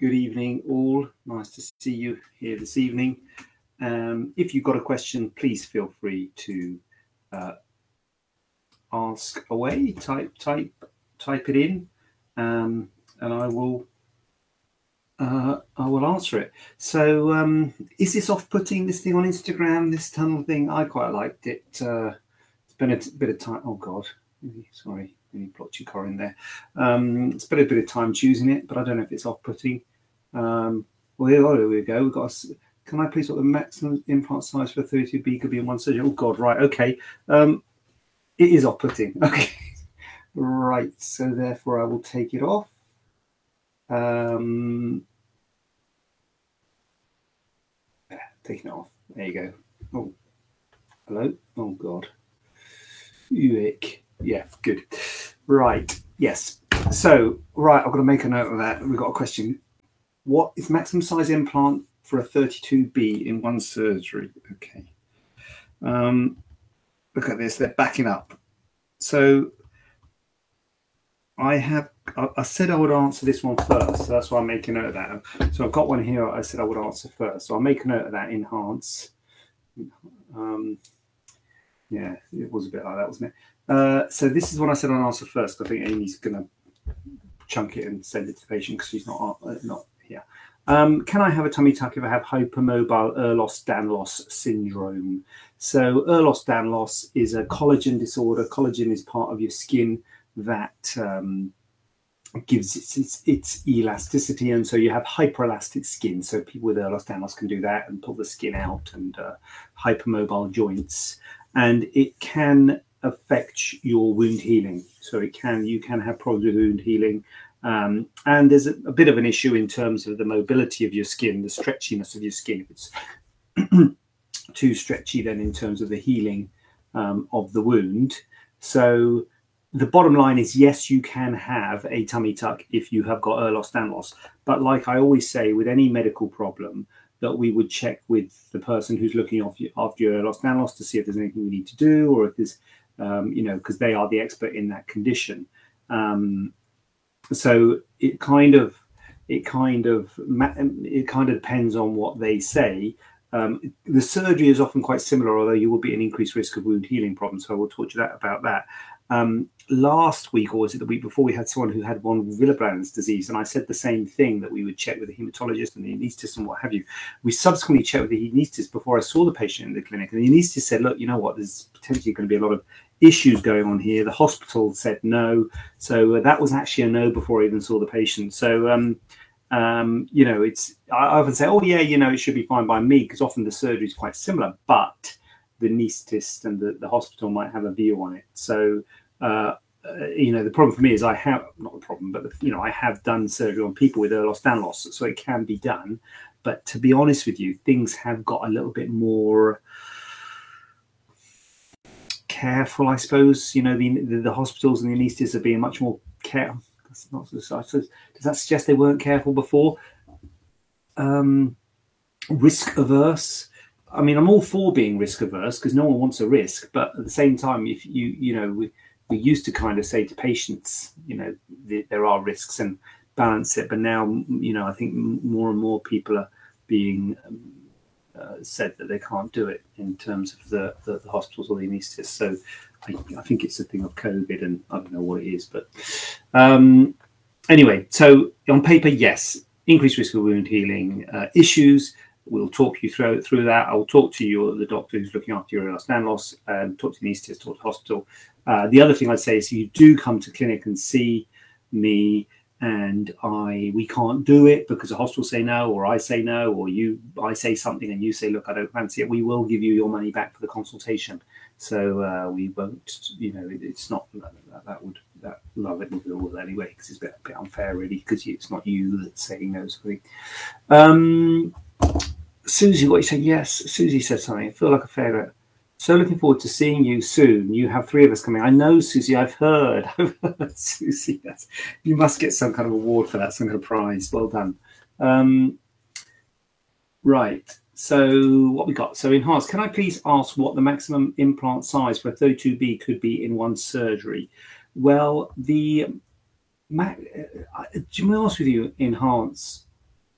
Good evening, all. Nice to see you here this evening. Um, if you've got a question, please feel free to uh, ask away. Type, type, type it in, um, and I will. Uh, I will answer it. So, um, is this off-putting? This thing on Instagram, this tunnel thing. I quite liked it. Uh, it's been a t- bit of time. Oh God, sorry, any blotchy car in there. Um, it's been a bit of time choosing it, but I don't know if it's off-putting. Um, well, here, we go. We've got. A, can I please what the maximum implant size for 32B could be in one surgery? Oh God, right, okay. Um, it is off-putting. Okay, right. So therefore, I will take it off. Um, taking it off. There you go. Oh, hello. Oh God. Ewick. Yeah, good. Right. Yes. So, right, I've got to make a note of that. We've got a question what is maximum size implant for a 32B in one surgery? Okay. Um, look at this, they're backing up. So I have, I, I, said I would answer this one first. So that's why I'm making note of that. So I've got one here I said I would answer first. So I'll make a note of that, enhance. Um, yeah, it was a bit like that, wasn't it? Uh, so this is what I said I'd answer first. I think Amy's going to chunk it and send it to the patient because she's not uh, not here. Um, can I have a tummy tuck if I have hypermobile Ehlers-Danlos syndrome? So Ehlers-Danlos is a collagen disorder. Collagen is part of your skin that um, gives its, its, its elasticity, and so you have hyperelastic skin. So people with Ehlers-Danlos can do that and pull the skin out, and uh, hypermobile joints, and it can affect your wound healing. So it can you can have problems with wound healing. Um, and there's a, a, bit of an issue in terms of the mobility of your skin, the stretchiness of your skin. If it's too stretchy, then in terms of the healing um, of the wound. So the bottom line is yes, you can have a tummy tuck if you have got Ehlers-Danlos. But like I always say, with any medical problem, that we would check with the person who's looking after, your Ehlers-Danlos to see if there's anything we need to do or if there's, um, you know, because they are the expert in that condition. Um, so it kind of it kind of it kind of depends on what they say. Um, the surgery is often quite similar, although you will be an increased risk of wound healing problems. So I will talk to you that about that. Um, last week, or was it the week before, we had someone who had von Willebrand's disease, and I said the same thing that we would check with the hematologist and the anaesthetist and what have you. We subsequently checked with the anaesthetist before I saw the patient in the clinic, and the anaesthetist said, "Look, you know what? There's potentially going to be a lot of issues going on here. The hospital said no, so uh, that was actually a no before I even saw the patient. So, um, um, you know, it's I often say, oh yeah, you know, it should be fine by me because often the surgery is quite similar, but the anaesthetist and the, the hospital might have a view on it. So, uh, uh, you know, the problem for me is I have not the problem, but the, you know, I have done surgery on people with Ehlers-Danlos, so it can be done. But to be honest with you, things have got a little bit more careful, I suppose. You know, the the, the hospitals and the anaesthetists are being much more careful. That's not does that suggest they weren't careful before? Um, risk averse. I mean, I'm all for being risk averse because no one wants a risk, but at the same time, if you you know we we used to kind of say to patients, you know, the, there are risks and balance it, but now you know I think more and more people are being um, uh, said that they can't do it in terms of the, the, the hospitals or the anaesthetists. So I, I, think it's a thing of COVID, and I don't know what it is. But um, anyway, so on paper, yes, increased risk of wound healing uh, issues. We'll talk you through through that. I'll talk to you, the doctor who's looking after your Ehlers-Danlos, and talk to the anaesthetist, talk to the hospital. Uh, the other thing I'd say is you do come to clinic and see me and I we can't do it because the hospital say no, or I say no, or you I say something and you say, look, I don't fancy it. We will give you your money back for the consultation. So uh, we won't, you know, it, it's not that, that, would that love it will anyway because it's a bit, a bit unfair really because it's not you that's saying no. Sorry. Um, Susie, what you saying? Yes, Susie said something. I feel like a favourite. So looking forward to seeing you soon. You have three of us coming. I know, Susie. I've heard. I've heard Susie. That's, you must get some kind of award for that, some kind of prize. Well done. Um, right. So what we got? So enhanced. Can I please ask what the maximum implant size for a 32B could be in one surgery? Well, the uh, to be honest with you, enhance,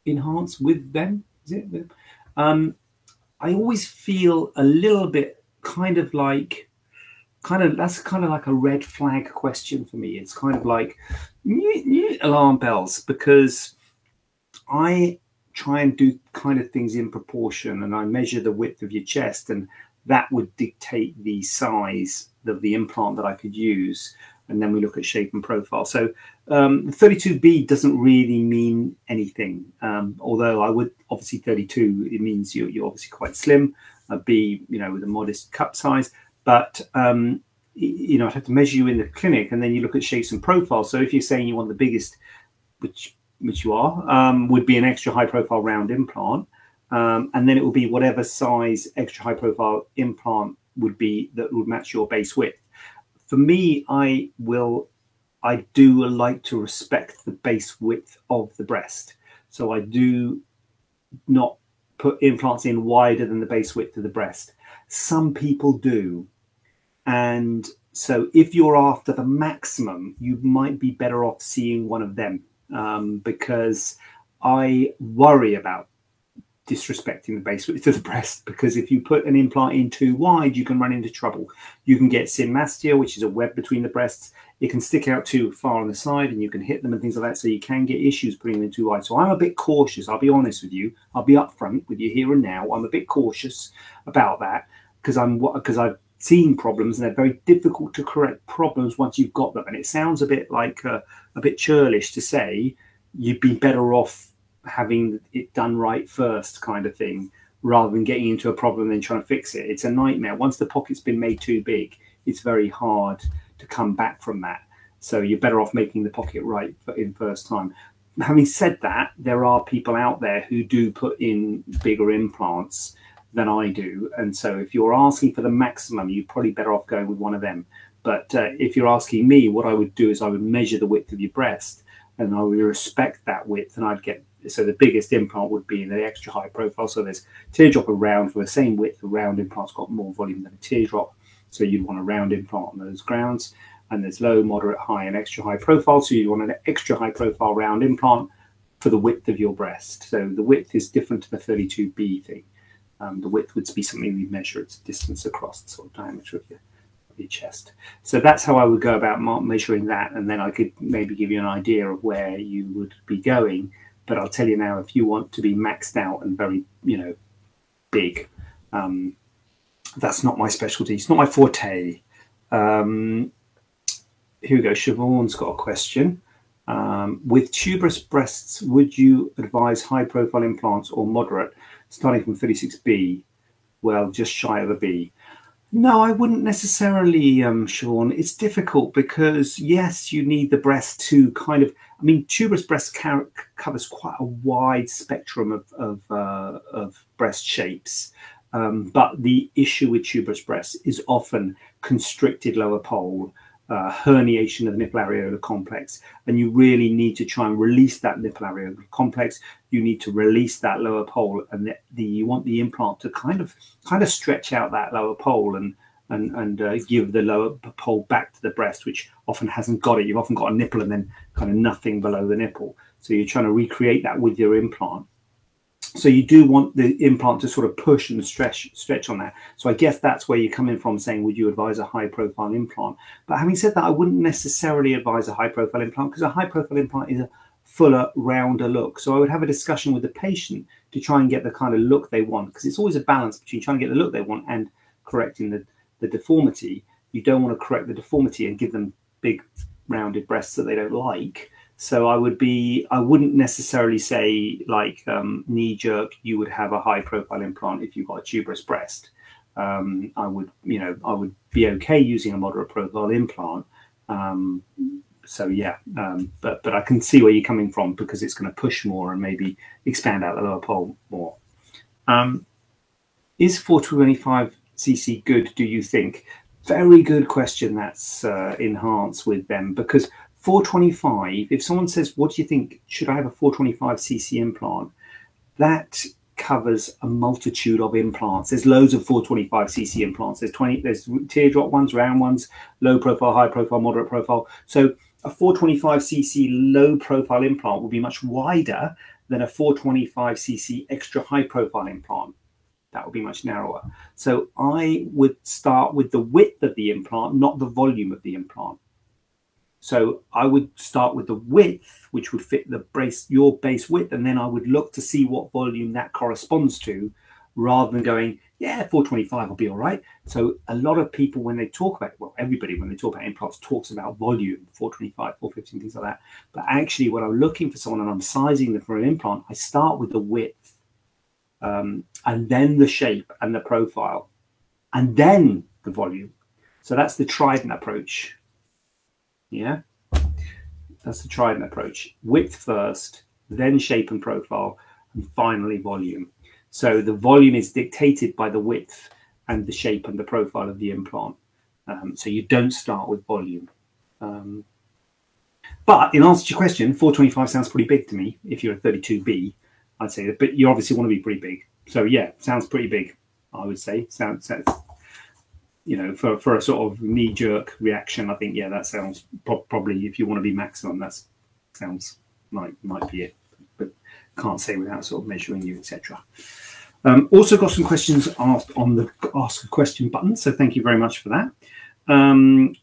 enhance with them. Is it? Um, I always feel a little bit kind of like, kind of that's kind of like a red flag question for me. It's kind of like alarm bells because I try and do kind of things in proportion and I measure the width of your chest and that would dictate the size of the implant that I could use. And then we look at shape and profile. So um, 32B doesn't really mean anything, um, although I would obviously 32, it means you're, you're obviously quite slim, a B, you know, with a modest cup size. But, um, you know, I'd have to measure you in the clinic and then you look at shapes and profiles. So if you're saying you want the biggest, which which you are, um, would be an extra high profile round implant. Um, and then it will be whatever size extra high profile implant would be that would match your base width. For me, I will, I do like to respect the base width of the breast. So I do not put implants in wider than the base width of the breast. Some people do. And so if you're after the maximum, you might be better off seeing one of them um, because I worry about disrespecting the base of the breast because if you put an implant in too wide, you can run into trouble. You can get symastia, which is a web between the breasts. It can stick out too far on the side and you can hit them and things like that. So you can get issues putting them in too wide. So I'm a bit cautious. I'll be honest with you. I'll be upfront with you here and now. I'm a bit cautious about that because I'm because I've seen problems and they're very difficult to correct problems once you've got them. And it sounds a bit like uh, a bit churlish to say you'd be better off having it done right first, kind of thing, rather than getting into a problem and then trying to fix it. It's a nightmare. Once the pocket's been made too big, it's very hard to come back from that. So you're better off making the pocket right in first time. Having said that, there are people out there who do put in bigger implants than I do. And so if you're asking for the maximum, you're probably better off going with one of them. But uh, if you're asking me, what I would do is I would measure the width of your breast and I would respect that width and I'd get so the biggest implant would be in the extra high profile. So there's teardrop around for the same width. The round implant's got more volume than a teardrop. So you'd want a round implant on those grounds. And there's low, moderate, high, and extra high profile. So you want an extra high profile round implant for the width of your breast. So the width is different to the 32B thing. Um, the width would be something we measure its distance across the sort of diameter of your, of your chest. So that's how I would go about measuring that, and then I could maybe give you an idea of where you would be going. But I'll tell you now, if you want to be maxed out and very, you know, big, um, that's not my specialty. It's not my forte. Um, here we go. Siobhan's got a question. Um, with tuberous breasts, would you advise high profile implants or moderate? starting from 36B, well, just shy of a B. No, I wouldn't necessarily, um, Sean. It's difficult because, yes, you need the breast to kind of. I mean, tuberous breast covers quite a wide spectrum of, of, uh, of breast shapes. Um, but the issue with tuberous breast is often constricted lower pole uh, herniation of the nipple areolar complex, and you really need to try and release that nipple areolar complex. You need to release that lower pole, and the, the you want the implant to kind of kind of stretch out that lower pole and and and uh, give the lower pole back to the breast, which often hasn't got it. You've often got a nipple and then kind of nothing below the nipple. So you're trying to recreate that with your implant. So you do want the implant to sort of push and stretch stretch on that. So I guess that's where you're coming from saying, would you advise a high profile implant? But having said that, I wouldn't necessarily advise a high profile implant because a high profile implant is a fuller, rounder look. So I would have a discussion with the patient to try and get the kind of look they want because it's always a balance between trying to get the look they want and correcting the, the deformity, you don't want to correct the deformity and give them big rounded breasts that they don't like. So I would be, I wouldn't necessarily say like um, knee jerk. You would have a high profile implant if you got a tuberous breast. Um, I would, you know, I would be okay using a moderate profile implant. Um, so yeah, um, but but I can see where you're coming from because it's going to push more and maybe expand out the lower pole more. Um, is 425 CC good do you think? Very good question. That's uh, enhanced with them because 425. If someone says, "What do you think? Should I have a 425 CC implant?" That covers a multitude of implants. There's loads of 425 cc implants. There's 20. There's teardrop ones, round ones, low profile, high profile, moderate profile. So a 425 cc low profile implant will be much wider than a 425 cc extra high profile implant. That would be much narrower. So I would start with the width of the implant, not the volume of the implant. So I would start with the width, which would fit the brace, your base width, and then I would look to see what volume that corresponds to, rather than going, yeah, 425 will be all right. So a lot of people, when they talk about, well, everybody when they talk about implants talks about volume, 425, 415, things like that. But actually, when I'm looking for someone and I'm sizing them for an implant, I start with the width, um, and then the shape and the profile, and then the volume. So that's the Trident approach. Yeah, that's the Trident approach. Width first, then shape and profile, and finally volume. So the volume is dictated by the width and the shape and the profile of the implant. Um, so you don't start with volume. Um, but in answer to your question, 425 sounds pretty big to me. If you're a 32B, I'd say but you obviously want to be pretty big. So yeah, sounds pretty big. I would say sounds, sounds you know, for, for a sort of knee jerk reaction, I think yeah, that sounds pro- probably if you want to be maximum, that sounds might might be it. But can't say without sort of measuring you, etc. Um, also got some questions asked on the ask a question button, so thank you very much for that. Um,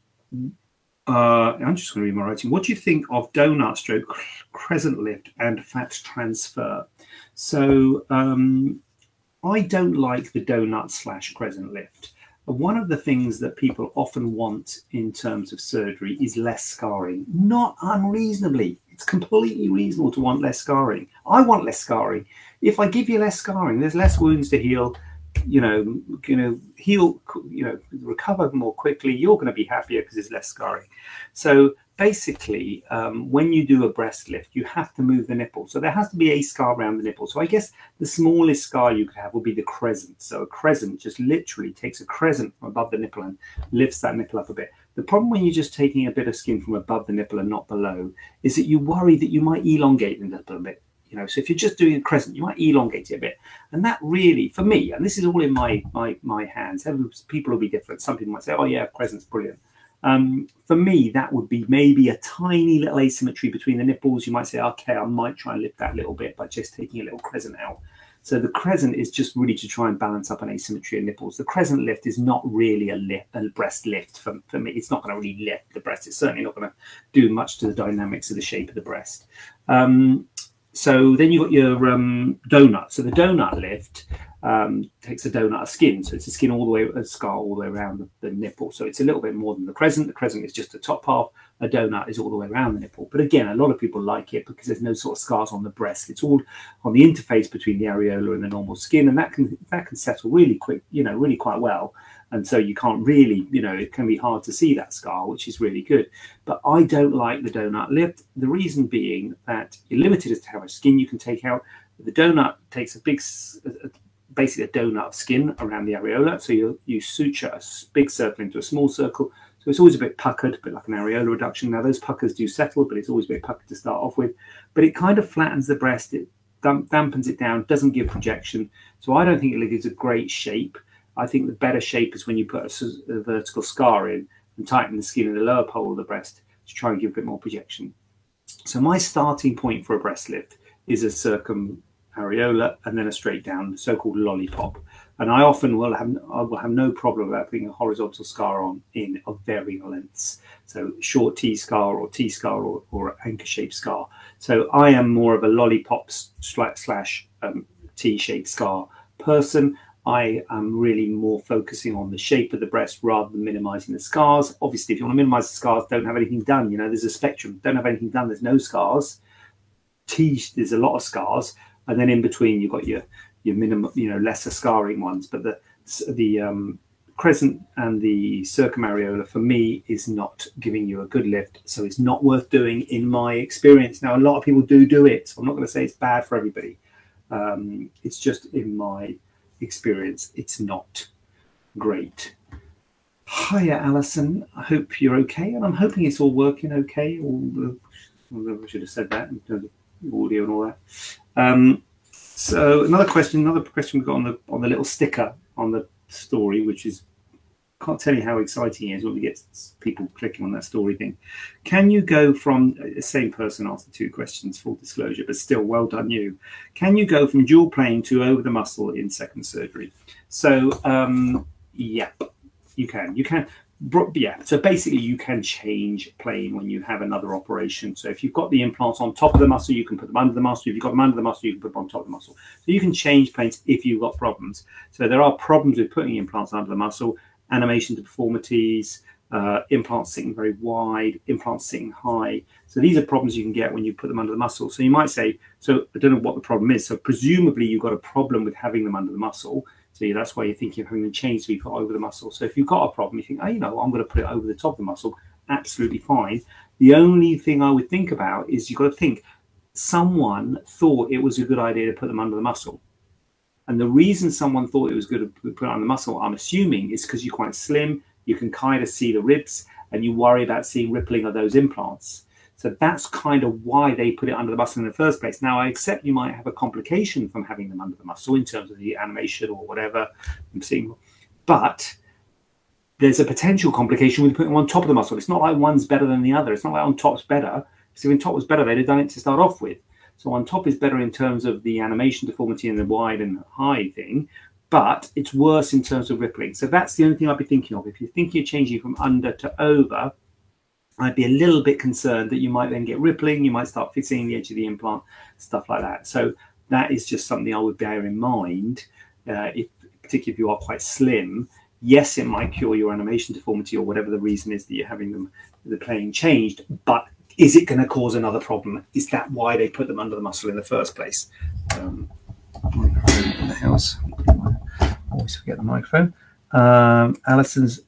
uh, I'm just going to read my writing. What do you think of donut stroke, crescent lift, and fat transfer? So um, I don't like the donut slash crescent lift. One of the things that people often want in terms of surgery is less scarring, not unreasonably. It's completely reasonable to want less scarring. I want less scarring if I give you less scarring, there's less wounds to heal. You know, you know, heal. You know, recover more quickly. You're going to be happier because there's less scarring. So basically, um, when you do a breast lift, you have to move the nipple. So there has to be a scar around the nipple. So I guess the smallest scar you could have will be the crescent. So a crescent just literally takes a crescent from above the nipple and lifts that nipple up a bit. The problem when you're just taking a bit of skin from above the nipple and not below is that you worry that you might elongate the nipple a bit. You know, so if you're just doing a crescent, you might elongate it a bit, and that really, for me, and this is all in my my my hands. People will be different. Some people might say, "Oh yeah, crescent's brilliant." Um, for me, that would be maybe a tiny little asymmetry between the nipples. You might say, "Okay, I might try and lift that little bit by just taking a little crescent out." So the crescent is just really to try and balance up an asymmetry of nipples. The crescent lift is not really a lift, a breast lift for, for me. It's not going to really lift the breast. It's certainly not going to do much to the dynamics of the shape of the breast. Um, so then you've got your um, donut. So the donut lift um, takes a donut skin. So it's a skin all the way, a scar all the way around the, the, nipple. So it's a little bit more than the crescent. The crescent is just the top half. A donut is all the way around the nipple. But again, a lot of people like it because there's no sort of scars on the breast. It's all on the interface between the areola and the normal skin, and that can that can settle really quick, you know, really quite well and so you can't really you know it can be hard to see that scar which is really good but i don't like the donut lift the reason being that you're limited as to how much skin you can take out the donut takes a big basically a donut of skin around the areola so you you suture a big circle into a small circle so it's always a bit puckered, a bit like an areola reduction. Now those puckers do settle, but it's always a bit puckered to start off with. But it kind of flattens the breast, it dampens it down, doesn't give projection. So I don't think it gives a great shape. I think the better shape is when you put a, a vertical scar in and tighten the skin in the lower pole of the breast to try and give a bit more projection. So my starting point for a breast lift is a circum areola and then a straight down, so-called lollipop. And I often will have I will have no problem about putting a horizontal scar on in of varying lengths. So short T scar or T scar or, or anchor shaped scar. So I am more of a lollipop slash um, T shaped scar person. I am really more focusing on the shape of the breast rather than minimizing the scars. Obviously, if you want to minimize the scars, don't have anything done. You know, there's a spectrum. Don't have anything done. There's no scars. T, there's a lot of scars, and then in between you've got your your minimum, you know, lesser scarring ones. But the the um, crescent and the circumareola for me is not giving you a good lift, so it's not worth doing in my experience. Now, a lot of people do do it, so I'm not going to say it's bad for everybody Um, it's just in my experience, it's not great. Hiya, Alison. I hope you're okay, and I'm hoping it's all working okay. All the, I should have said that in terms of audio and all that. Um, so another question, another question we got on the on the little sticker on the story, which is can't tell you how exciting it is when we get people clicking on that story thing. Can you go from the same person asked two questions, full disclosure, but still well done you. Can you go from dual plane to over the muscle in second surgery? So um, yeah, you can. You can. Yeah. So basically, you can change plane when you have another operation. So if you've got the implants on top of the muscle, you can put them under the muscle. If you've got them under the muscle, you can put them on top of the muscle. So you can change planes if you've got problems. So there are problems with putting implants under the muscle animation deformities, uh, implants sitting very wide, implants sitting high. So these are problems you can get when you put them under the muscle. So you might say, so I don't know what the problem is. So presumably you've got a problem with having them under the muscle. So that's why you're thinking of having them changed to be put over the muscle. So if you've got a problem, you think, oh, you know, I'm going to put it over the top of the muscle. Absolutely fine. The only thing I would think about is you've got to think someone thought it was a good idea to put them under the muscle. And the reason someone thought it was good to put on the muscle, I'm assuming, is because you're quite slim, you can kind of see the ribs, and you worry about seeing rippling of those implants. So that's kind of why they put it under the muscle in the first place. Now, I accept you might have a complication from having them under the muscle in terms of the animation or whatever I'm seeing, but there's a potential complication with putting them on top of the muscle. It's not like one's better than the other. It's not like on top's better. So if top was better, they'd have done it to start off with. So on top is better in terms of the animation deformity and the wide and high thing, but it's worse in terms of rippling. So that's the only thing I'd be thinking of. If you're thinking of changing from under to over, I'd be a little bit concerned that you might then get rippling, you might start fixing the edge of the implant, stuff like that. So that is just something I would bear in mind, uh, if, particularly if you are quite slim. Yes, it might cure your animation deformity or whatever the reason is that you're having them the plane changed, but is it going to cause another problem? Is that why they put them under the muscle in the first place? Um. Always forget the microphone. Um, Alison's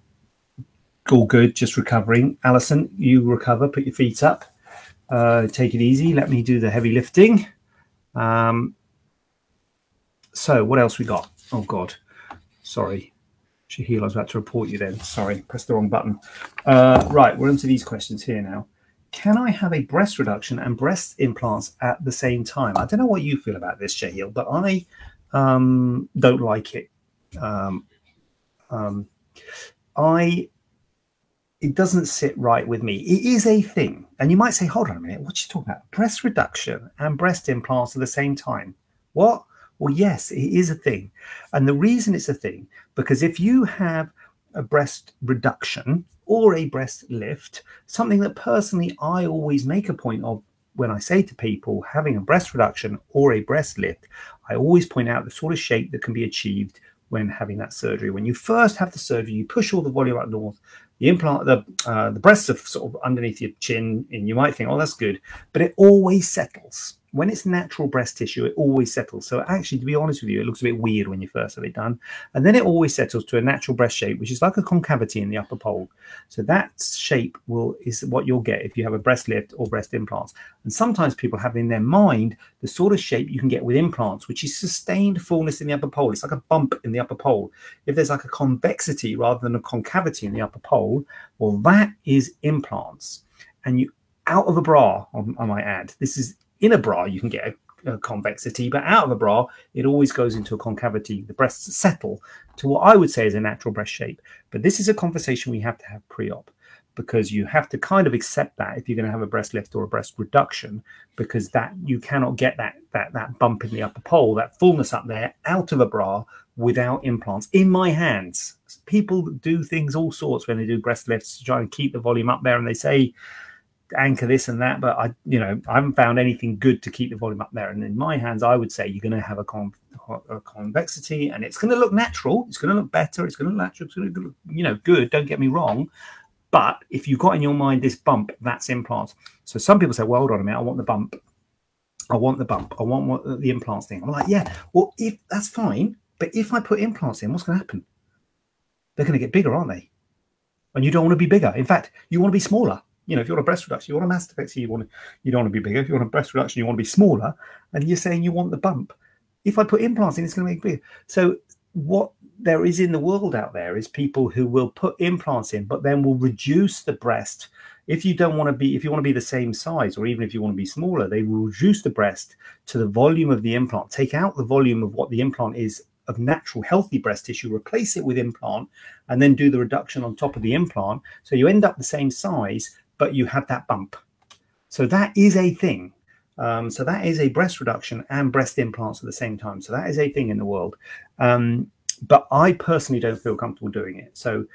all good, just recovering. Alison, you recover. Put your feet up. Uh, take it easy. Let me do the heavy lifting. Um, so, what else we got? Oh God, sorry, Shahil. I was about to report you then. Sorry, pressed the wrong button. Uh, right, we're into these questions here now can I have a breast reduction and breast implants at the same time? I don't know what you feel about this, Shahil, but I um, don't like it. Um, um, I it doesn't sit right with me. It is a thing, and you might say, "Hold on a minute, what are you talking about? Breast reduction and breast implants at the same time? What?" Well, yes, it is a thing, and the reason it's a thing because if you have a breast reduction or a breast lift, something that personally I always make a point of when I say to people having a breast reduction or a breast lift, I always point out the sort of shape that can be achieved when having that surgery. When you first have the surgery, you push all the volume up north. The implant, the uh, the breasts are sort of underneath your chin, and you might think, "Oh, that's good," but it always settles when it's natural breast tissue, it always settles. So actually, to be honest with you, it looks a bit weird when you first have it done. And then it always settles to a natural breast shape, which is like a concavity in the upper pole. So that shape will is what you'll get if you have a breast lift or breast implants. And sometimes people have in their mind the sort of shape you can get with implants, which is sustained fullness in the upper pole. It's like a bump in the upper pole. If there's like a convexity rather than a concavity in the upper pole, well, that is implants. And you out of a bra, I might add. This is in a bra, you can get a, a convexity, but out of a bra, it always goes into a concavity. The breasts settle to what I would say is a natural breast shape. But this is a conversation we have to have pre op because you have to kind of accept that if you're going to have a breast lift or a breast reduction because that you cannot get that that that bump in the upper pole that fullness up there out of a bra without implants in my hands people do things all sorts when they do breast lifts to try and keep the volume up there and they say anchor this and that, but I, you know, I haven't found anything good to keep the volume up there. And in my hands, I would say you're going to have a, con- a convexity, and it's going to look natural. It's going to look better. It's going to look natural. It's going to look, you know, good. Don't get me wrong. But if you've got in your mind this bump, that's implants. So some people say, well, hold on a minute, I want the bump. I want the bump. I want what, the implants thing. I'm like, yeah, well, if that's fine, but if I put implants in, what's going to happen? They're going to get bigger, aren't they? And you don't want to be bigger. In fact, you want to be smaller you know, if you want a breast reduction, you want a mastectomy, you want you don't want to be bigger. If you want a breast reduction, you want to be smaller, and you're saying you want the bump. If I put implants in, it's going to make bigger. So what there is in the world out there is people who will put implants in, but then will reduce the breast. If you don't want to be, if you want to be the same size, or even if you want to be smaller, they will reduce the breast to the volume of the implant, take out the volume of what the implant is of natural healthy breast tissue, replace it with implant, and then do the reduction on top of the implant. So you end up the same size, but you have that bump. So that is a thing. Um, so that is a breast reduction and breast implants at the same time. So that is a thing in the world. Um, but I personally don't feel comfortable doing it. So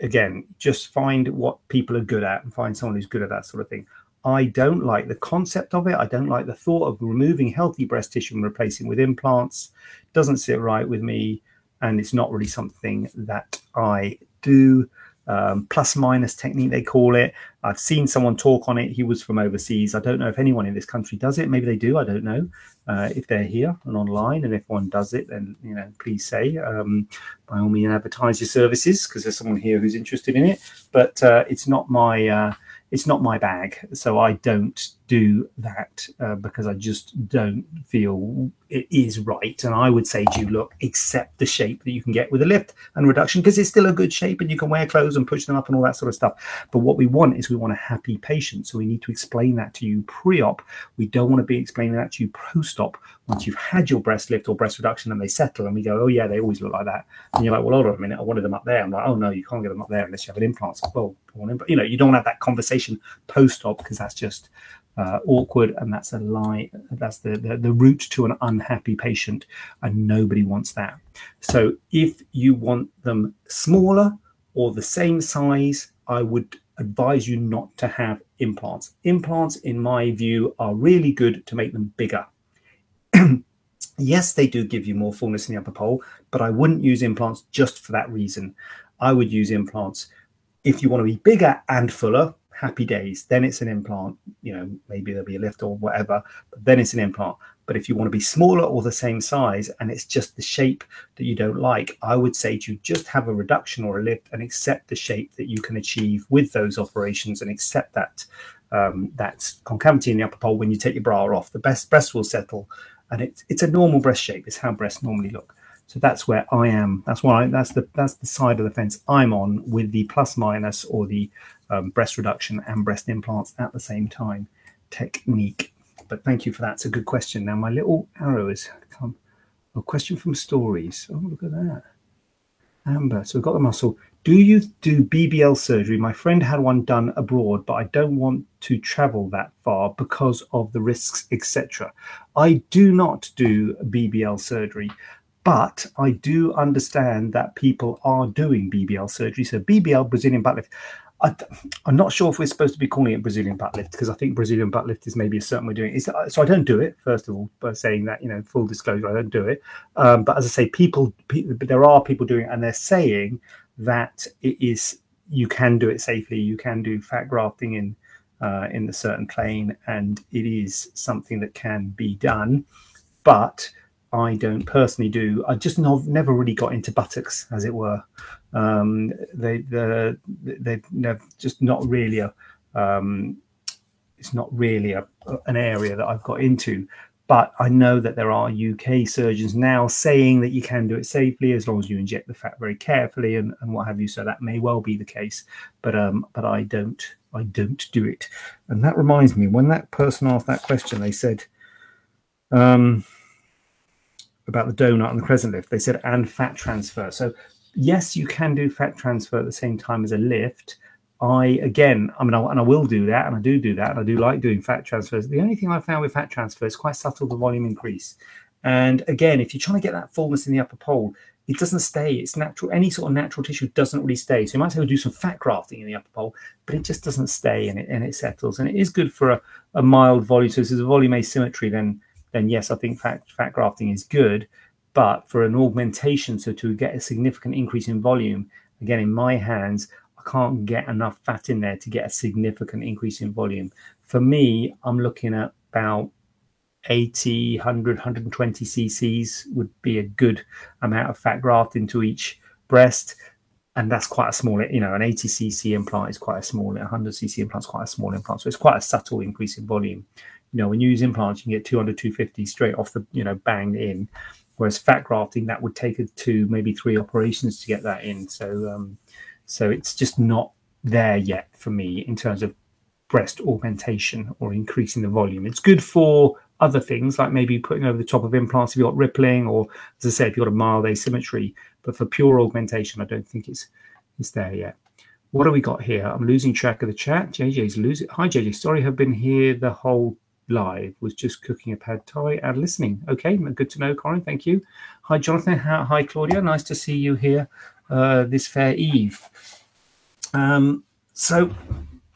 again, just find what people are good at and find someone who's good at that sort of thing. I don't like the concept of it. I don't like the thought of removing healthy breast tissue and replacing with implants. Doesn't sit right with me, and it's not really something that I do um, plus minus technique, they call it. I've seen someone talk on it. He was from overseas. I don't know if anyone in this country does it. Maybe they do. I don't know. Uh, if they're here and online, and if one does it, then you know, please say um, by all means advertise your services because there's someone here who's interested in it. But uh, it's not my uh, it's not my bag, so I don't do that uh, because I just don't feel it is right. And I would say to you, look, accept the shape that you can get with a lift and reduction because it's still a good shape and you can wear clothes and push them up and all that sort of stuff. But what we want is we want a happy patient. So we need to explain that to you pre op. We don't want to be explaining that to you post op once you've had your breast lift or breast reduction and they settle and we go, oh, yeah, they always look like that. And you're like, well, hold on a minute, I wanted them up there. I'm like, oh, no, you can't get them up there unless you have an implant. Well, you know, you don't have that conversation post op because that's just uh, awkward, and that's a lie. That's the, the, the route to an unhappy patient, and nobody wants that. So, if you want them smaller or the same size, I would advise you not to have implants. Implants, in my view, are really good to make them bigger. yes, they do give you more fullness in the upper pole, but I wouldn't use implants just for that reason. I would use implants if you want to be bigger and fuller, happy days. Then it's an implant. You know, maybe there'll be a lift or whatever, but then it's an implant. But if you want to be smaller or the same size and it's just the shape that you don't like, I would say to just have a reduction or a lift and accept the shape that you can achieve with those operations and accept that um, that concavity in the upper pole when you take your bra off. The best breast will settle and it's it's a normal breast shape. It's how breasts normally look. So that's where I am. That's why that's the that's the side of the fence I'm on with the plus minus or the um, breast reduction and breast implants at the same time technique. But thank you for that. It's a good question. Now my little arrow has come. A question from stories. Oh look at that, Amber. So we've got the muscle. Do you do BBL surgery? My friend had one done abroad, but I don't want to travel that far because of the risks, etc. I do not do BBL surgery. But I do understand that people are doing BBL surgery. So BBL, Brazilian butt lift. I, am not sure if we're supposed to be calling it Brazilian butt lift because I think Brazilian butt lift is maybe a certain way of doing it. so I don't do it, first of all, by saying that, you know, full disclosure, I don't do it. Um, but as I say, people, people, there are people doing it and they're saying that it is, you can do it safely. You can do fat grafting in, uh, in the certain plane and it is something that can be done. But I don't personally do. I just never really got into buttocks, as it were. Um, they they they've just not really a. Um, it's not really a, an area that I've got into, but I know that there are UK surgeons now saying that you can do it safely as long as you inject the fat very carefully and, and what have you. So that may well be the case, but um, but I don't I don't do it. And that reminds me, when that person asked that question, they said, um, about the donut and the crescent lift. They said and fat transfer. So yes, you can do fat transfer at the same time as a lift. I again, I mean, I, and I will do that, and I do do that, and I do like doing fat transfers. The only thing I found with fat transfer is quite subtle the volume increase. And again, if you're trying to get that fullness in the upper pole, it doesn't stay. It's natural. Any sort of natural tissue doesn't really stay. So you might have to do some fat grafting in the upper pole, but it just doesn't stay and it and it settles. And it is good for a, a mild volume. So if there's a volume asymmetry, then then yes, I think fat, fat grafting is good. But for an augmentation, so to get a significant increase in volume, again, in my hands, I can't get enough fat in there to get a significant increase in volume. For me, I'm looking at about 80, 100, 120 cc's would be a good amount of fat graft into each breast. and that's quite a small, you know, an 80 cc implant is quite a small, 100 cc implant is quite a small implant. So it's quite a subtle increase in volume. You know, when you use implants, you can get 200, 250 straight off the, you know, bang in. Whereas fat grafting, that would take it to maybe three operations to get that in. So, um, so it's just not there yet for me in terms of breast augmentation or increasing the volume. It's good for other things like maybe putting over the top of implants if you've got rippling or as I say, if you've got a mild asymmetry. But for pure augmentation, I don't think it's it's there yet. What do we got here? I'm losing track of the chat. JJ's losing. Hi JJ, sorry I've been here the whole live. Was just cooking a pad thai and listening. Okay, good to know, Corin. Thank you. Hi Jonathan. Hi Claudia. Nice to see you here uh, this fair eve. Um, so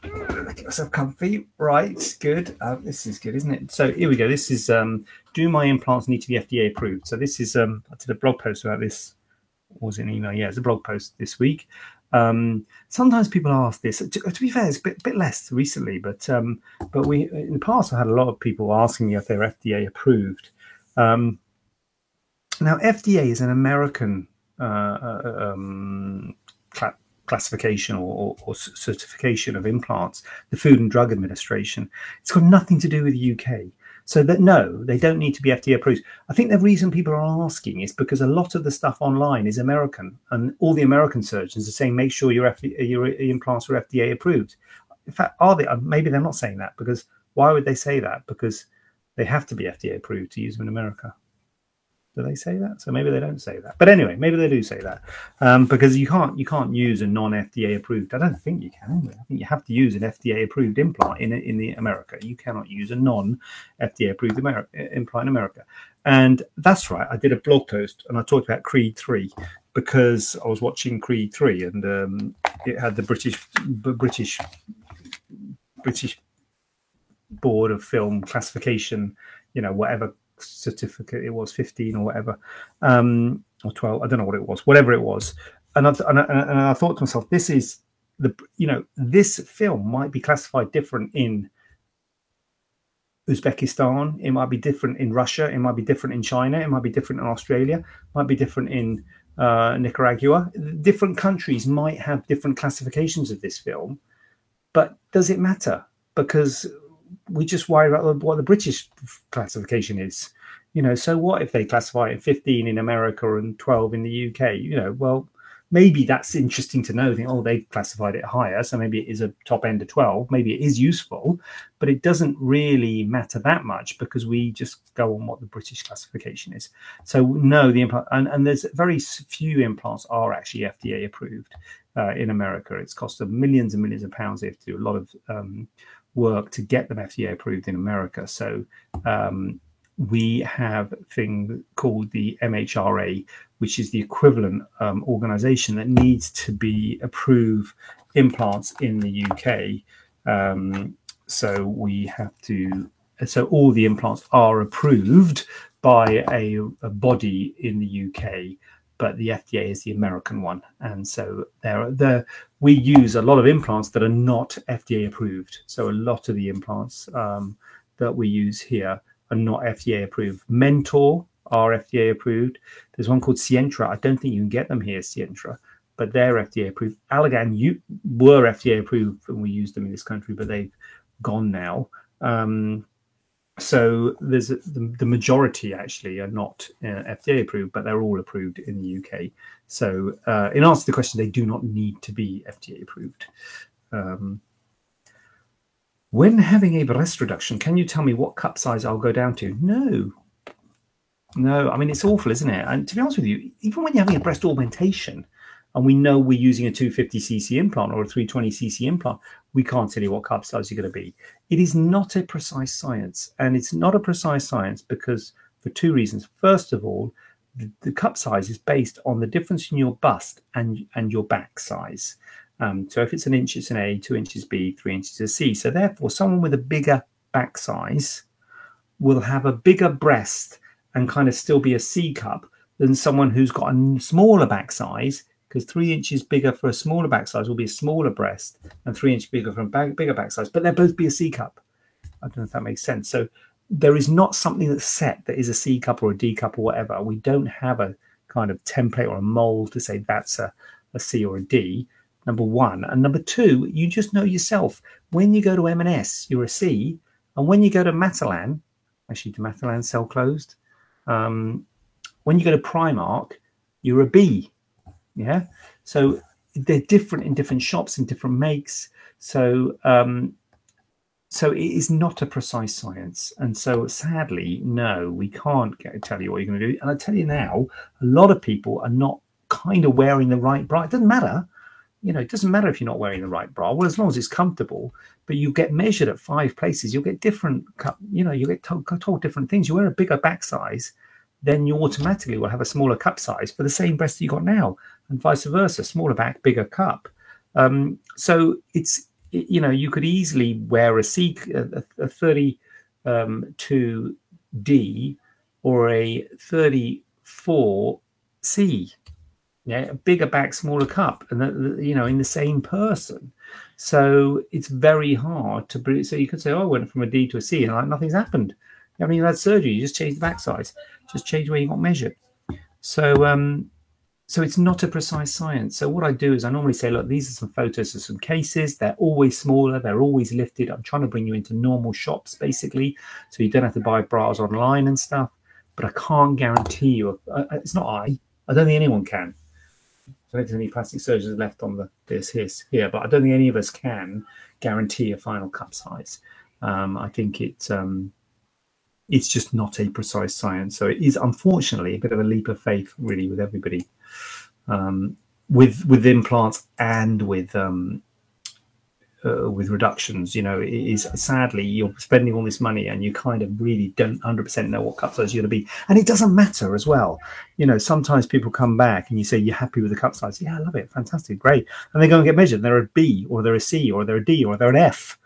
get myself comfy. Right, good. Uh, this is good, isn't it? So here we go. This is um, do my implants need to be FDA approved? So this is um, I did a blog post about this. was it an email? Yeah, it's a blog post this week. Um, sometimes people ask this. To, to, be fair, it's a bit, bit less recently, but um, but we in the past I had a lot of people asking me if they're FDA approved. Um, now, FDA is an American uh, uh um, classification or, or, certification of implants, the Food and Drug Administration. It's got nothing to do with the UK. So that no, they don't need to be FDA approved. I think the reason people are asking is because a lot of the stuff online is American, and all the American surgeons are saying make sure your, your implants are FDA approved. In fact, are they? Uh, maybe they're not saying that because why would they say that? Because they have to be FDA approved to use them in America. Do they say that? So maybe they don't say that. But anyway, maybe they do say that um, because you can't you can't use a non FDA approved. I don't think you can. I think you have to use an FDA approved implant in in the America. You cannot use a non FDA approved America, implant in America. And that's right. I did a blog post and I talked about Creed three because I was watching Creed three and um, it had the British British British board of film classification. You know whatever certificate it was 15 or whatever um or 12 i don't know what it was whatever it was and I, and I, and I thought to myself this is the you know this film might be classified different in Uzbekistan, it might be different in Russia, it might be different in China, it might be different in Australia, it might be different in uh, Nicaragua. Different countries might have different classifications of this film, but does it matter? Because we just worry about what the British classification is. You know, so what if they classify it 15 in America and 12 in the UK? You know, well, maybe that's interesting to know. Think, oh, they classified it higher, so maybe it is a top end of 12. Maybe it is useful, but it doesn't really matter that much because we just go on what the British classification is. So no, the implant and, and there's very few implants are actually FDA approved uh, in America. It's cost them millions and millions of pounds. They have to do a lot of um, work to get them FDA approved in America. So um, we have a thing called the MHRA, which is the equivalent um, organization that needs to be approve implants in the UK. Um, so we have to, so all the implants are approved by a, a body in the UK but the FDA is the American one, and so there, there we use a lot of implants that are not FDA approved. So a lot of the implants um, that we use here are not FDA approved. Mentor are FDA approved. There's one called Sientra. I don't think you can get them here, Sientra, but they're FDA approved. Allergan you were FDA approved and we used them in this country, but they've gone now. Um, so there's the, the, majority actually are not uh, FDA approved, but they're all approved in the UK. So uh, in answer to the question, they do not need to be FDA approved. Um, when having a breast reduction, can you tell me what cup size I'll go down to? No, no. I mean it's awful, isn't it? And to be honest with you, even when you're having a breast augmentation, and we know we're using a 250cc implant or a 320cc implant, we can't tell you what cup size you're going to be. It is not a precise science. And it's not a precise science because for two reasons. First of all, the, the cup size is based on the difference in your bust and, and your back size. Um, so if it's an inch, it's an A, two inches B, three inches a C. So therefore, someone with a bigger back size will have a bigger breast and kind of still be a C cup than someone who's got a smaller back size because three inches bigger for a smaller back size will be a smaller breast and three inches bigger for a back, bigger back size, but they'll both be a C cup. I don't know if that makes sense. So there is not something that's set that is a C cup or a D cup or whatever. We don't have a kind of template or a mold to say that's a a C or a D. Number one, and number two, you just know yourself. When you go to M&S, you're a C, and when you go to Matalan, actually, the Matalan sell closed. Um, when you go to Primark, you're a B. Yeah. So they're different in different shops and different makes. So um, so it is not a precise science. And so sadly, no, we can't get, tell you what you're going to do. And I tell you now, a lot of people are not kind of wearing the right bra. It doesn't matter. You know, it doesn't matter if you're not wearing the right bra. Well, as long as it's comfortable, but you get measured at five places, you'll get different, cup, you know, you get told, told different things. You wear a bigger back size, then you automatically will have a smaller cup size for the same breast that you got now, and vice versa, smaller back, bigger cup. Um, so it's you know, you could easily wear a C, a, a 32D or a 34C, yeah, a bigger back, smaller cup, and that, you know, in the same person. So it's very hard to. So you could say, "Oh, I went from a D to a C, and like nothing's happened." You haven't even had surgery. You just changed the back size, just change where you got measured. So um, so it's not a precise science. So what I do is I normally say, look, these are some photos of some cases. They're always smaller. They're always lifted. I'm trying to bring you into normal shops, basically, so you don't have to buy bras online and stuff. But I can't guarantee you. Uh, it's not I. I don't think anyone can. I don't think there's any plastic surgeons left on the this his here, but I don't think any of us can guarantee a final cup size. Um, I think it um, it's just not a precise science. So it is unfortunately a bit of a leap of faith, really, with everybody um, with with implants and with um, uh, with reductions. You know, is sadly you're spending all this money and you kind of really don't 100% know what cup size you're going to be, and it doesn't matter as well. You know, sometimes people come back and you say you're happy with the cup size. Yeah, I love it, fantastic, great, and they go and get measured. They're a B or they're a C or they're a D or they're an F.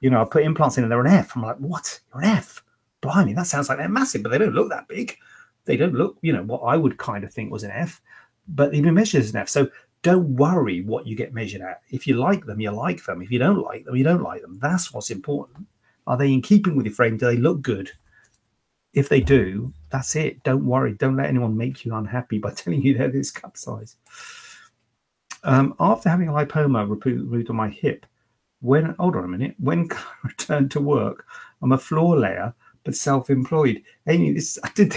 You know, I put implants in and they're an F. I'm like, what? You're an F? Blimey, that sounds like they're massive, but they don't look that big. They don't look, you know, what I would kind of think was an F but they've been measured as an F. So don't worry what you get measured at. If you like them, you like them. If you don't like them, you don't like them. That's what's important. Are they in keeping with your frame? Do they look good? If they do, that's it. Don't worry. Don't let anyone make you unhappy by telling you they're this cup size. Um, after having a lipoma removed on my hip, when hold on a minute, when I return to work? I'm a floor layer, but self-employed. Amy, this I did.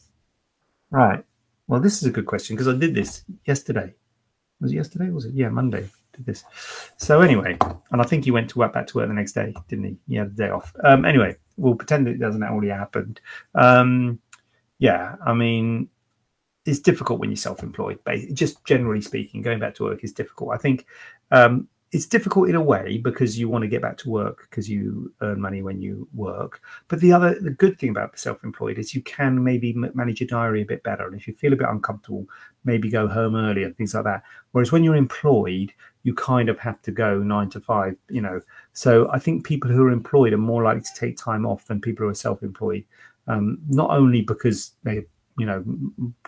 right. Well, this is a good question because I did this yesterday. Was it yesterday? Was it? Yeah, Monday. Did this. So anyway, and I think he went to work back to work the next day, didn't he? He had a day off. Um, anyway, we'll pretend it doesn't already happened. Um, yeah, I mean, it's difficult when you're self-employed. but Just generally speaking, going back to work is difficult. I think um, it's difficult in a way because you want to get back to work because you earn money when you work. But the other the good thing about self-employed is you can maybe manage your diary a bit better. And if you feel a bit uncomfortable maybe go home early and things like that. Whereas when you're employed you kind of have to go nine to five you know. So i think people who are employed are more likely to take time off than people who are self-employed um, not only because they you know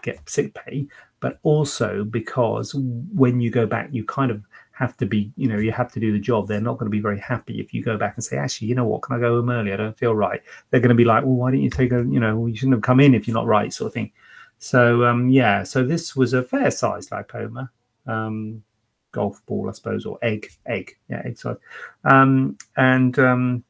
get sick pay but also because when you go back you kind of have to be, you know, you have to do the job. They're not going to be very happy if you go back and say, actually, you know what, can I go home early? I don't feel right. They're going to be like, well, why didn't you take a, you know, you shouldn't have come in if you're not right, sort of thing. So, um, yeah, so this was a fair sized lipoma, um, golf ball, I suppose, or egg, egg, yeah, egg size. Um, and, um,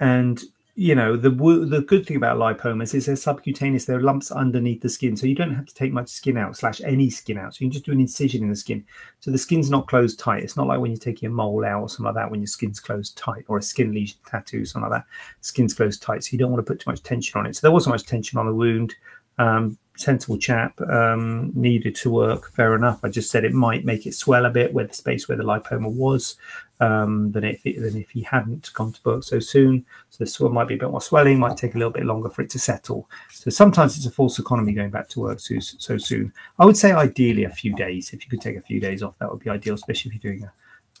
and you know the the good thing about lipomas is they're subcutaneous they're lumps underneath the skin so you don't have to take much skin out slash any skin out so you can just do an incision in the skin. So the skin's not closed tight it's not like when you're taking a mole out or something like that when your skin's closed tight or a skin lesion tattoo something like that skin's closed tight so you don't want to put too much tension on it. So there wasn't much tension on the wound um, sensible chap, um, needed to work. Fair enough. I just said it might make it swell a bit where the space where the lipoma was um, than if it, than if he hadn't gone to work so soon. So the swell might be a bit more swelling, might take a little bit longer for it to settle. So sometimes it's a false economy going back to work so, so soon. I would say ideally a few days. If you could take a few days off, that would be ideal, especially if you're doing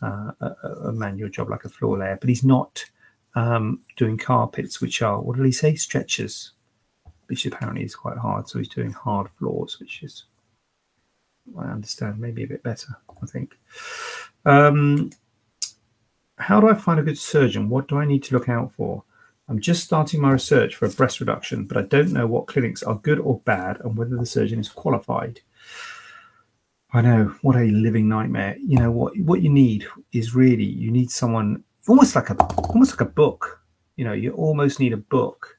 a, a, a manual job like a floor layer. But he's not um, doing carpets, which are what did he say? Stretchers which apparently is quite hard. So he's doing hard floors, which is, I understand, maybe a bit better, I think. Um, how do I find a good surgeon? What do I need to look out for? I'm just starting my research for a breast reduction, but I don't know what clinics are good or bad and whether the surgeon is qualified. I know what a living nightmare. You know what what you need is really you need someone almost like a almost like a book. You know, you almost need a book.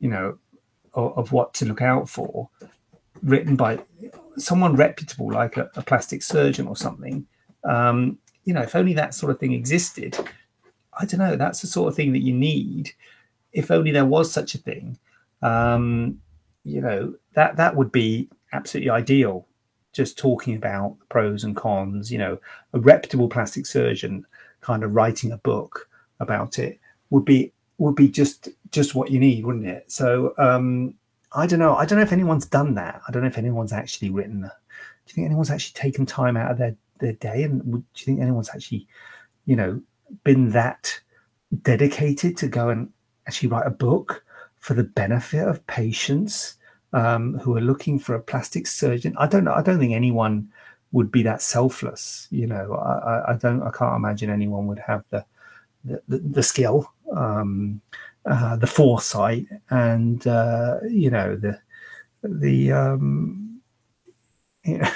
You know, of, of what to look out for, written by someone reputable like a, a plastic surgeon or something. Um, you know, if only that sort of thing existed. I don't know. That's the sort of thing that you need. If only there was such a thing. Um, you know, that that would be absolutely ideal just talking about the pros and cons, you know, a reputable plastic surgeon kind of writing a book about it would be would be just just what you need, wouldn't it? So um, I don't know. I don't know if anyone's done that. I don't know if anyone's actually written. Do you think anyone's actually taken time out of their their day? And do you think anyone's actually, you know, been that dedicated to go and actually write a book for the benefit of patients? um, who are looking for a plastic surgeon. I don't know. I don't think anyone would be that selfless. You know, I, I don't. I can't imagine anyone would have the the, the, the skill, um, uh, the foresight, and uh, you know the the. Um, yeah.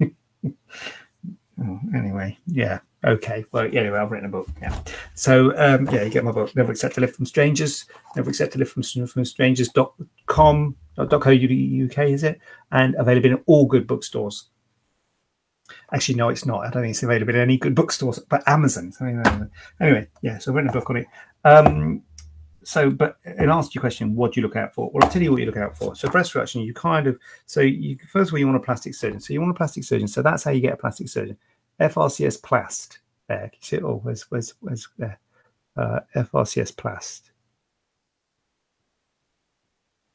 oh, anyway, yeah. Okay. Well, anyway, I've written a book. Yeah. So, um, yeah, you get my book, Never Accept a Lift from Strangers, Never Accept a Lift from, from Strangers.com, .co.uk, is it? And available in all good bookstores. Actually, no, it's not. I don't think it's available in any good bookstores, but Amazon. Anyway, yeah, so I've written a book on it. Um, so, but in answer to your question, what do you look out for? Well, I'll tell you what you look out for. So, breast reduction, you kind of, so you first of all, you want a plastic surgeon. So, you want a plastic surgeon. So, that's how you get a plastic surgeon. FRCS Plast. There, can you see it? Oh, where's where's where's there? Uh, FRCS Plast.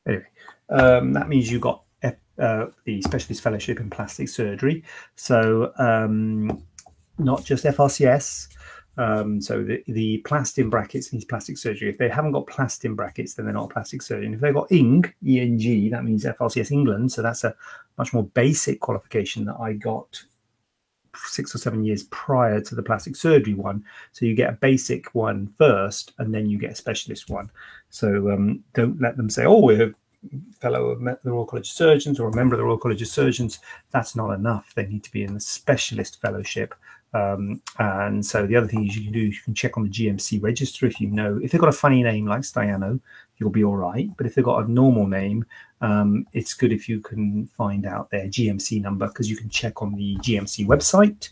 Anyway, um, that means you got F, uh, the specialist fellowship in plastic surgery. So um, not just FRCS. Um, so the, the Plast in brackets means plastic surgery. If they haven't got Plast in brackets, then they're not a plastic surgeon. If they've got ING, ENG, that means FRCS England. So that's a much more basic qualification that I got six or seven years prior to the plastic surgery one. So you get a basic one first, and then you get a specialist one. So um, don't let them say, "Oh, we're a fellow of the Royal College of Surgeons or a member of the Royal College of Surgeons." That's not enough. They need to be in the specialist fellowship. Um, and so the other thing is you can do, you can check on the GMC register if you know if they've got a funny name like Staiano, you'll be all right. But if they've got a normal name, um, it's good if you can find out their GMC number because you can check on the GMC website.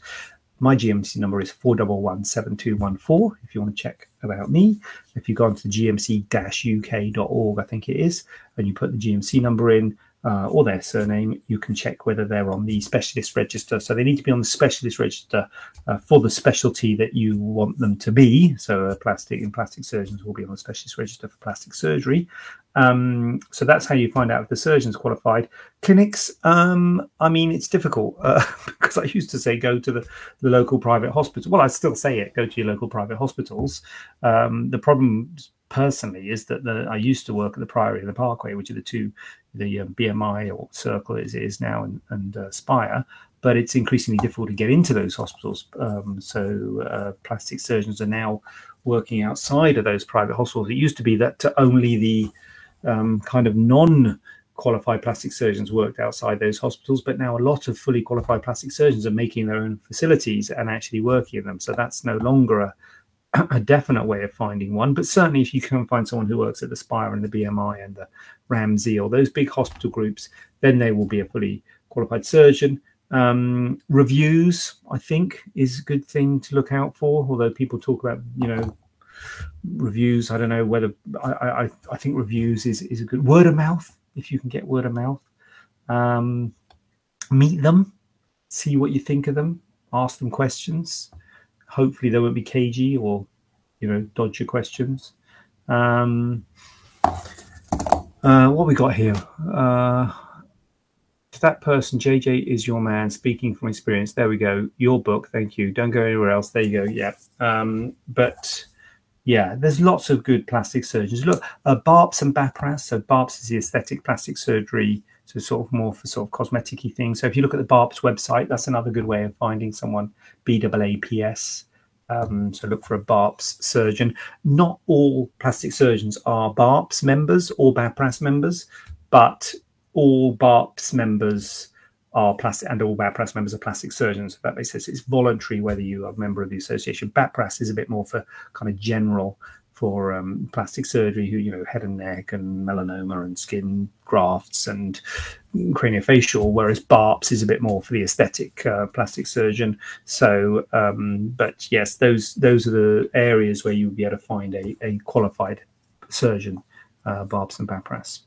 My GMC number is 411 if you want to check about me. If you go onto the gmc-uk.org, I think it is, and you put the GMC number in, uh, or their surname, you can check whether they're on the specialist register. So they need to be on the specialist register uh, for the specialty that you want them to be. So uh, plastic and plastic surgeons will be on the specialist register for plastic surgery. Um, so that's how you find out if the surgeon's qualified. Clinics, um, I mean, it's difficult uh, because I used to say go to the, the local private hospital. Well, I still say it, go to your local private hospitals. Um, the problem personally is that the, I used to work at the Priory and the Parkway, which are the two, the um, BMI or Circle as it is now, and, and uh, Spire. But it's increasingly difficult to get into those hospitals. Um, so uh, plastic surgeons are now working outside of those private hospitals. It used to be that only the um, kind of non qualified plastic surgeons worked outside those hospitals, but now a lot of fully qualified plastic surgeons are making their own facilities and actually working in them. So that's no longer a, a definite way of finding one. But certainly, if you can find someone who works at the Spire and the BMI and the Ramsay or those big hospital groups, then they will be a fully qualified surgeon. Um, reviews, I think, is a good thing to look out for. Although people talk about, you know, reviews. I don't know whether I, I, I think reviews is, is a good word of mouth if you can get word of mouth. Um, meet them, see what you think of them, ask them questions. Hopefully, they won't be cagey or you know dodge your questions. Um, uh, what we got here? Uh, that person, JJ is your man, speaking from experience. There we go. Your book. Thank you. Don't go anywhere else. There you go. Yeah. Um, but yeah, there's lots of good plastic surgeons. Look, uh, BAAPS and BAPRAS. So BAAPS is the aesthetic plastic surgery, so sort of more for sort of cosmetic things. So if you look at the BAAPS website, that's another good way of finding someone. BAAPS. Um, so look for a BAAPS surgeon. Not all plastic surgeons are BAAPS members or BAPRAS members, but all BAAPS members are plastic and all BAPRAS members are plastic surgeons. So that makes sense. It's voluntary whether you are a member of the association. BAPRAS is a bit more for kind of general for um, plastic surgery, who you know head and neck and melanoma and skin grafts and craniofacial, whereas BAAPS is a bit more for the aesthetic uh, plastic surgeon. So, um, but yes, those those are the areas where you would be able to find a, a qualified surgeon, uh, BAAPS and BAPRAS.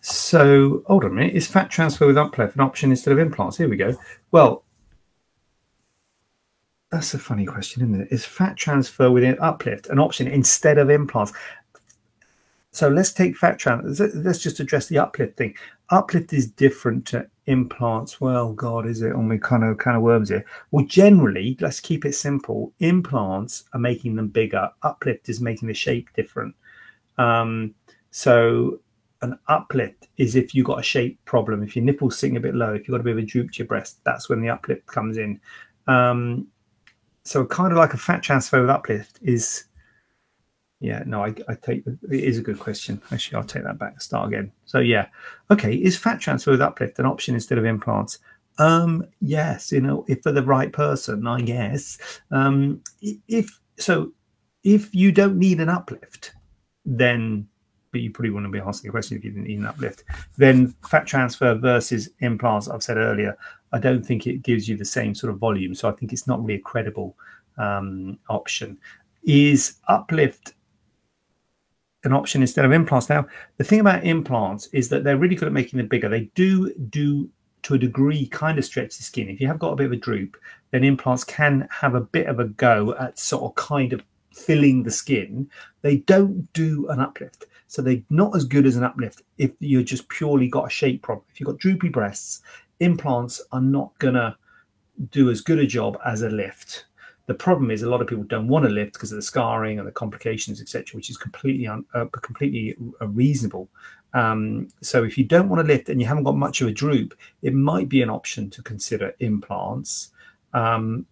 So, hold on a minute. Is fat transfer with uplift an option instead of implants? Here we go. Well, that's a funny question, isn't it? Is fat transfer with an uplift an option instead of implants? So let's take fat transfer. Let's just address the uplift thing. Uplift is different to implants. Well, God, is it? On we kind of kind of worms here. Well, generally, let's keep it simple. Implants are making them bigger. Uplift is making the shape different. Um, so an uplift is if you've got a shape problem, if your nipple's sitting a bit low, if you've got a bit of a droop to your breast, that's when the uplift comes in. Um, so kind of like a fat transfer with uplift is, yeah, no, I, I take it is a good question. Actually, I'll take that back. Start again. So yeah, okay, is fat transfer with uplift an option instead of implants? Um, yes, you know, if for the right person, I guess. Um, if so, if you don't need an uplift, then but you probably wouldn't be asking the question if you didn't need an uplift. Then fat transfer versus implants, I've said earlier, I don't think it gives you the same sort of volume. So I think it's not really a credible um, option. Is uplift an option instead of implants? Now, the thing about implants is that they're really good at making them bigger. They do do to a degree kind of stretch the skin. If you have got a bit of a droop, then implants can have a bit of a go at sort of kind of filling the skin. They don't do an uplift. So they're not as good as an uplift if you're just purely got a shape problem. If you've got droopy breasts, implants are not going to do as good a job as a lift. The problem is a lot of people don't want to lift because of the scarring and the complications, etc., which is completely un, uh, completely reasonable. Um, so if you don't want to lift and you haven't got much of a droop, it might be an option to consider implants. Um,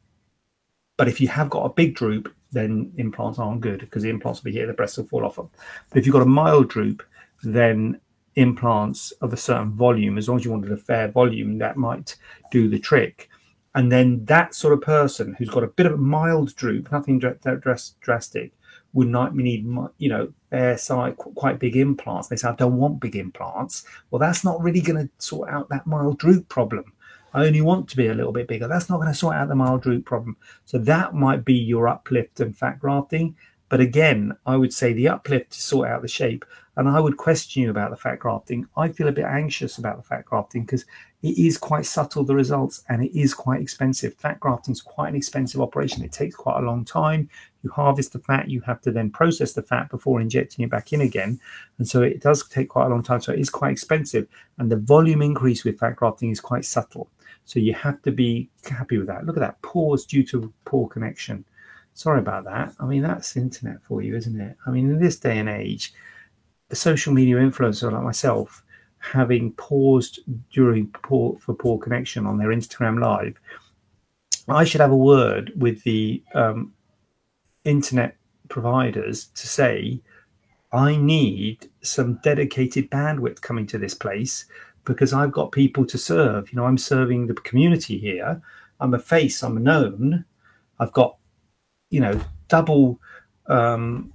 but if you have got a big droop, then implants aren't good because the implants will be here, the breast will fall off them. But if you've got a mild droop, then implants of a certain volume, as long as you wanted a fair volume, that might do the trick. And then that sort of person who's got a bit of a mild droop, nothing drastic, would not need, you know, fair size, quite big implants. They say, I don't want big implants. Well, that's not really going to sort out that mild droop problem. I only want to be a little bit bigger. That's not going to sort out the mild droop problem. So that might be your uplift and fat grafting. But again, I would say the uplift to sort out the shape. And I would question you about the fat grafting. I feel a bit anxious about the fat grafting because it is quite subtle, the results, and it is quite expensive. Fat grafting is quite an expensive operation. It takes quite a long time. You harvest the fat, you have to then process the fat before injecting it back in again. And so it does take quite a long time. So it is quite expensive. And the volume increase with fat grafting is quite subtle. So you have to be happy with that. Look at that pause due to poor connection. Sorry about that. I mean, that's internet for you, isn't it? I mean, in this day and age, a social media influencer like myself having paused during poor for poor connection on their Instagram live, I should have a word with the um, internet providers to say, I need some dedicated bandwidth coming to this place because I've got people to serve. You know, I'm serving the community here. I'm a face. I'm known. I've got, you know, double, um,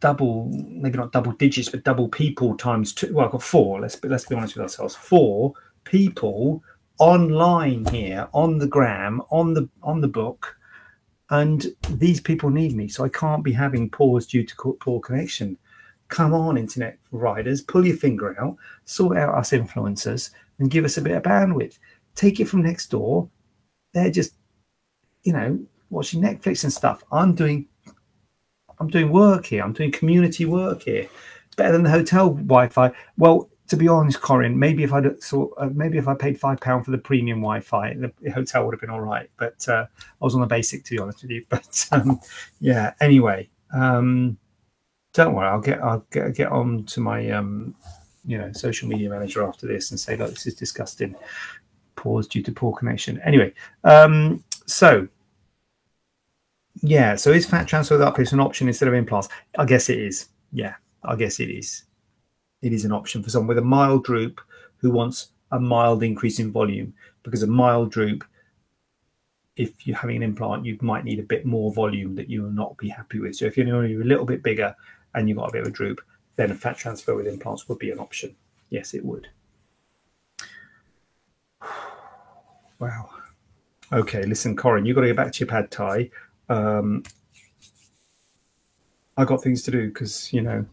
double, maybe not double digits, but double people times two. Well, I've got four. Let's be, let's be honest with ourselves. Four people online here on the gram on the on the book and these people need me so i can't be having pause due to poor connection come on, internet providers, pull your finger out, sort out us influencers, and give us a bit of bandwidth. Take it from next door. They're just, you know, watching Netflix and stuff. I'm doing, I'm doing work here. I'm doing community work here. It's better than the hotel Wi-Fi. Well, to be honest, Corin, maybe if I'd so uh, maybe if I paid five pound for the premium Wi-Fi, the hotel would have been all right. But uh, I was on the basic, to be honest with you. But um, yeah, anyway. Um, don't worry, I'll get I'll get get on to my um, you know social media manager after this and say, look, this is disgusting. Pause due to poor connection. Anyway, um, so yeah, so is fat transfer with uplift an option instead of implants? I guess it is. Yeah, I guess it is. It is an option for someone with a mild droop who wants a mild increase in volume because a mild droop if you're having an implant, you might need a bit more volume that you will not be happy with. So if you're only a little bit bigger and you've got a bit of a droop, then a fat transfer with implants would be an option. Yes, it would. Wow. Okay, listen, Corin, you've got to get back to your pad thai. Um, I got things to do because, you know,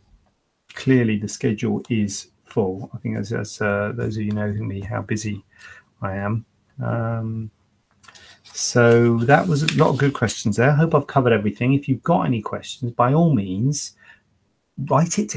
clearly the schedule is full. I think as, as uh, those of you know me how busy I am. Um, so that was a lot of good questions there. I hope I've covered everything. If you've got any questions, by all means, write it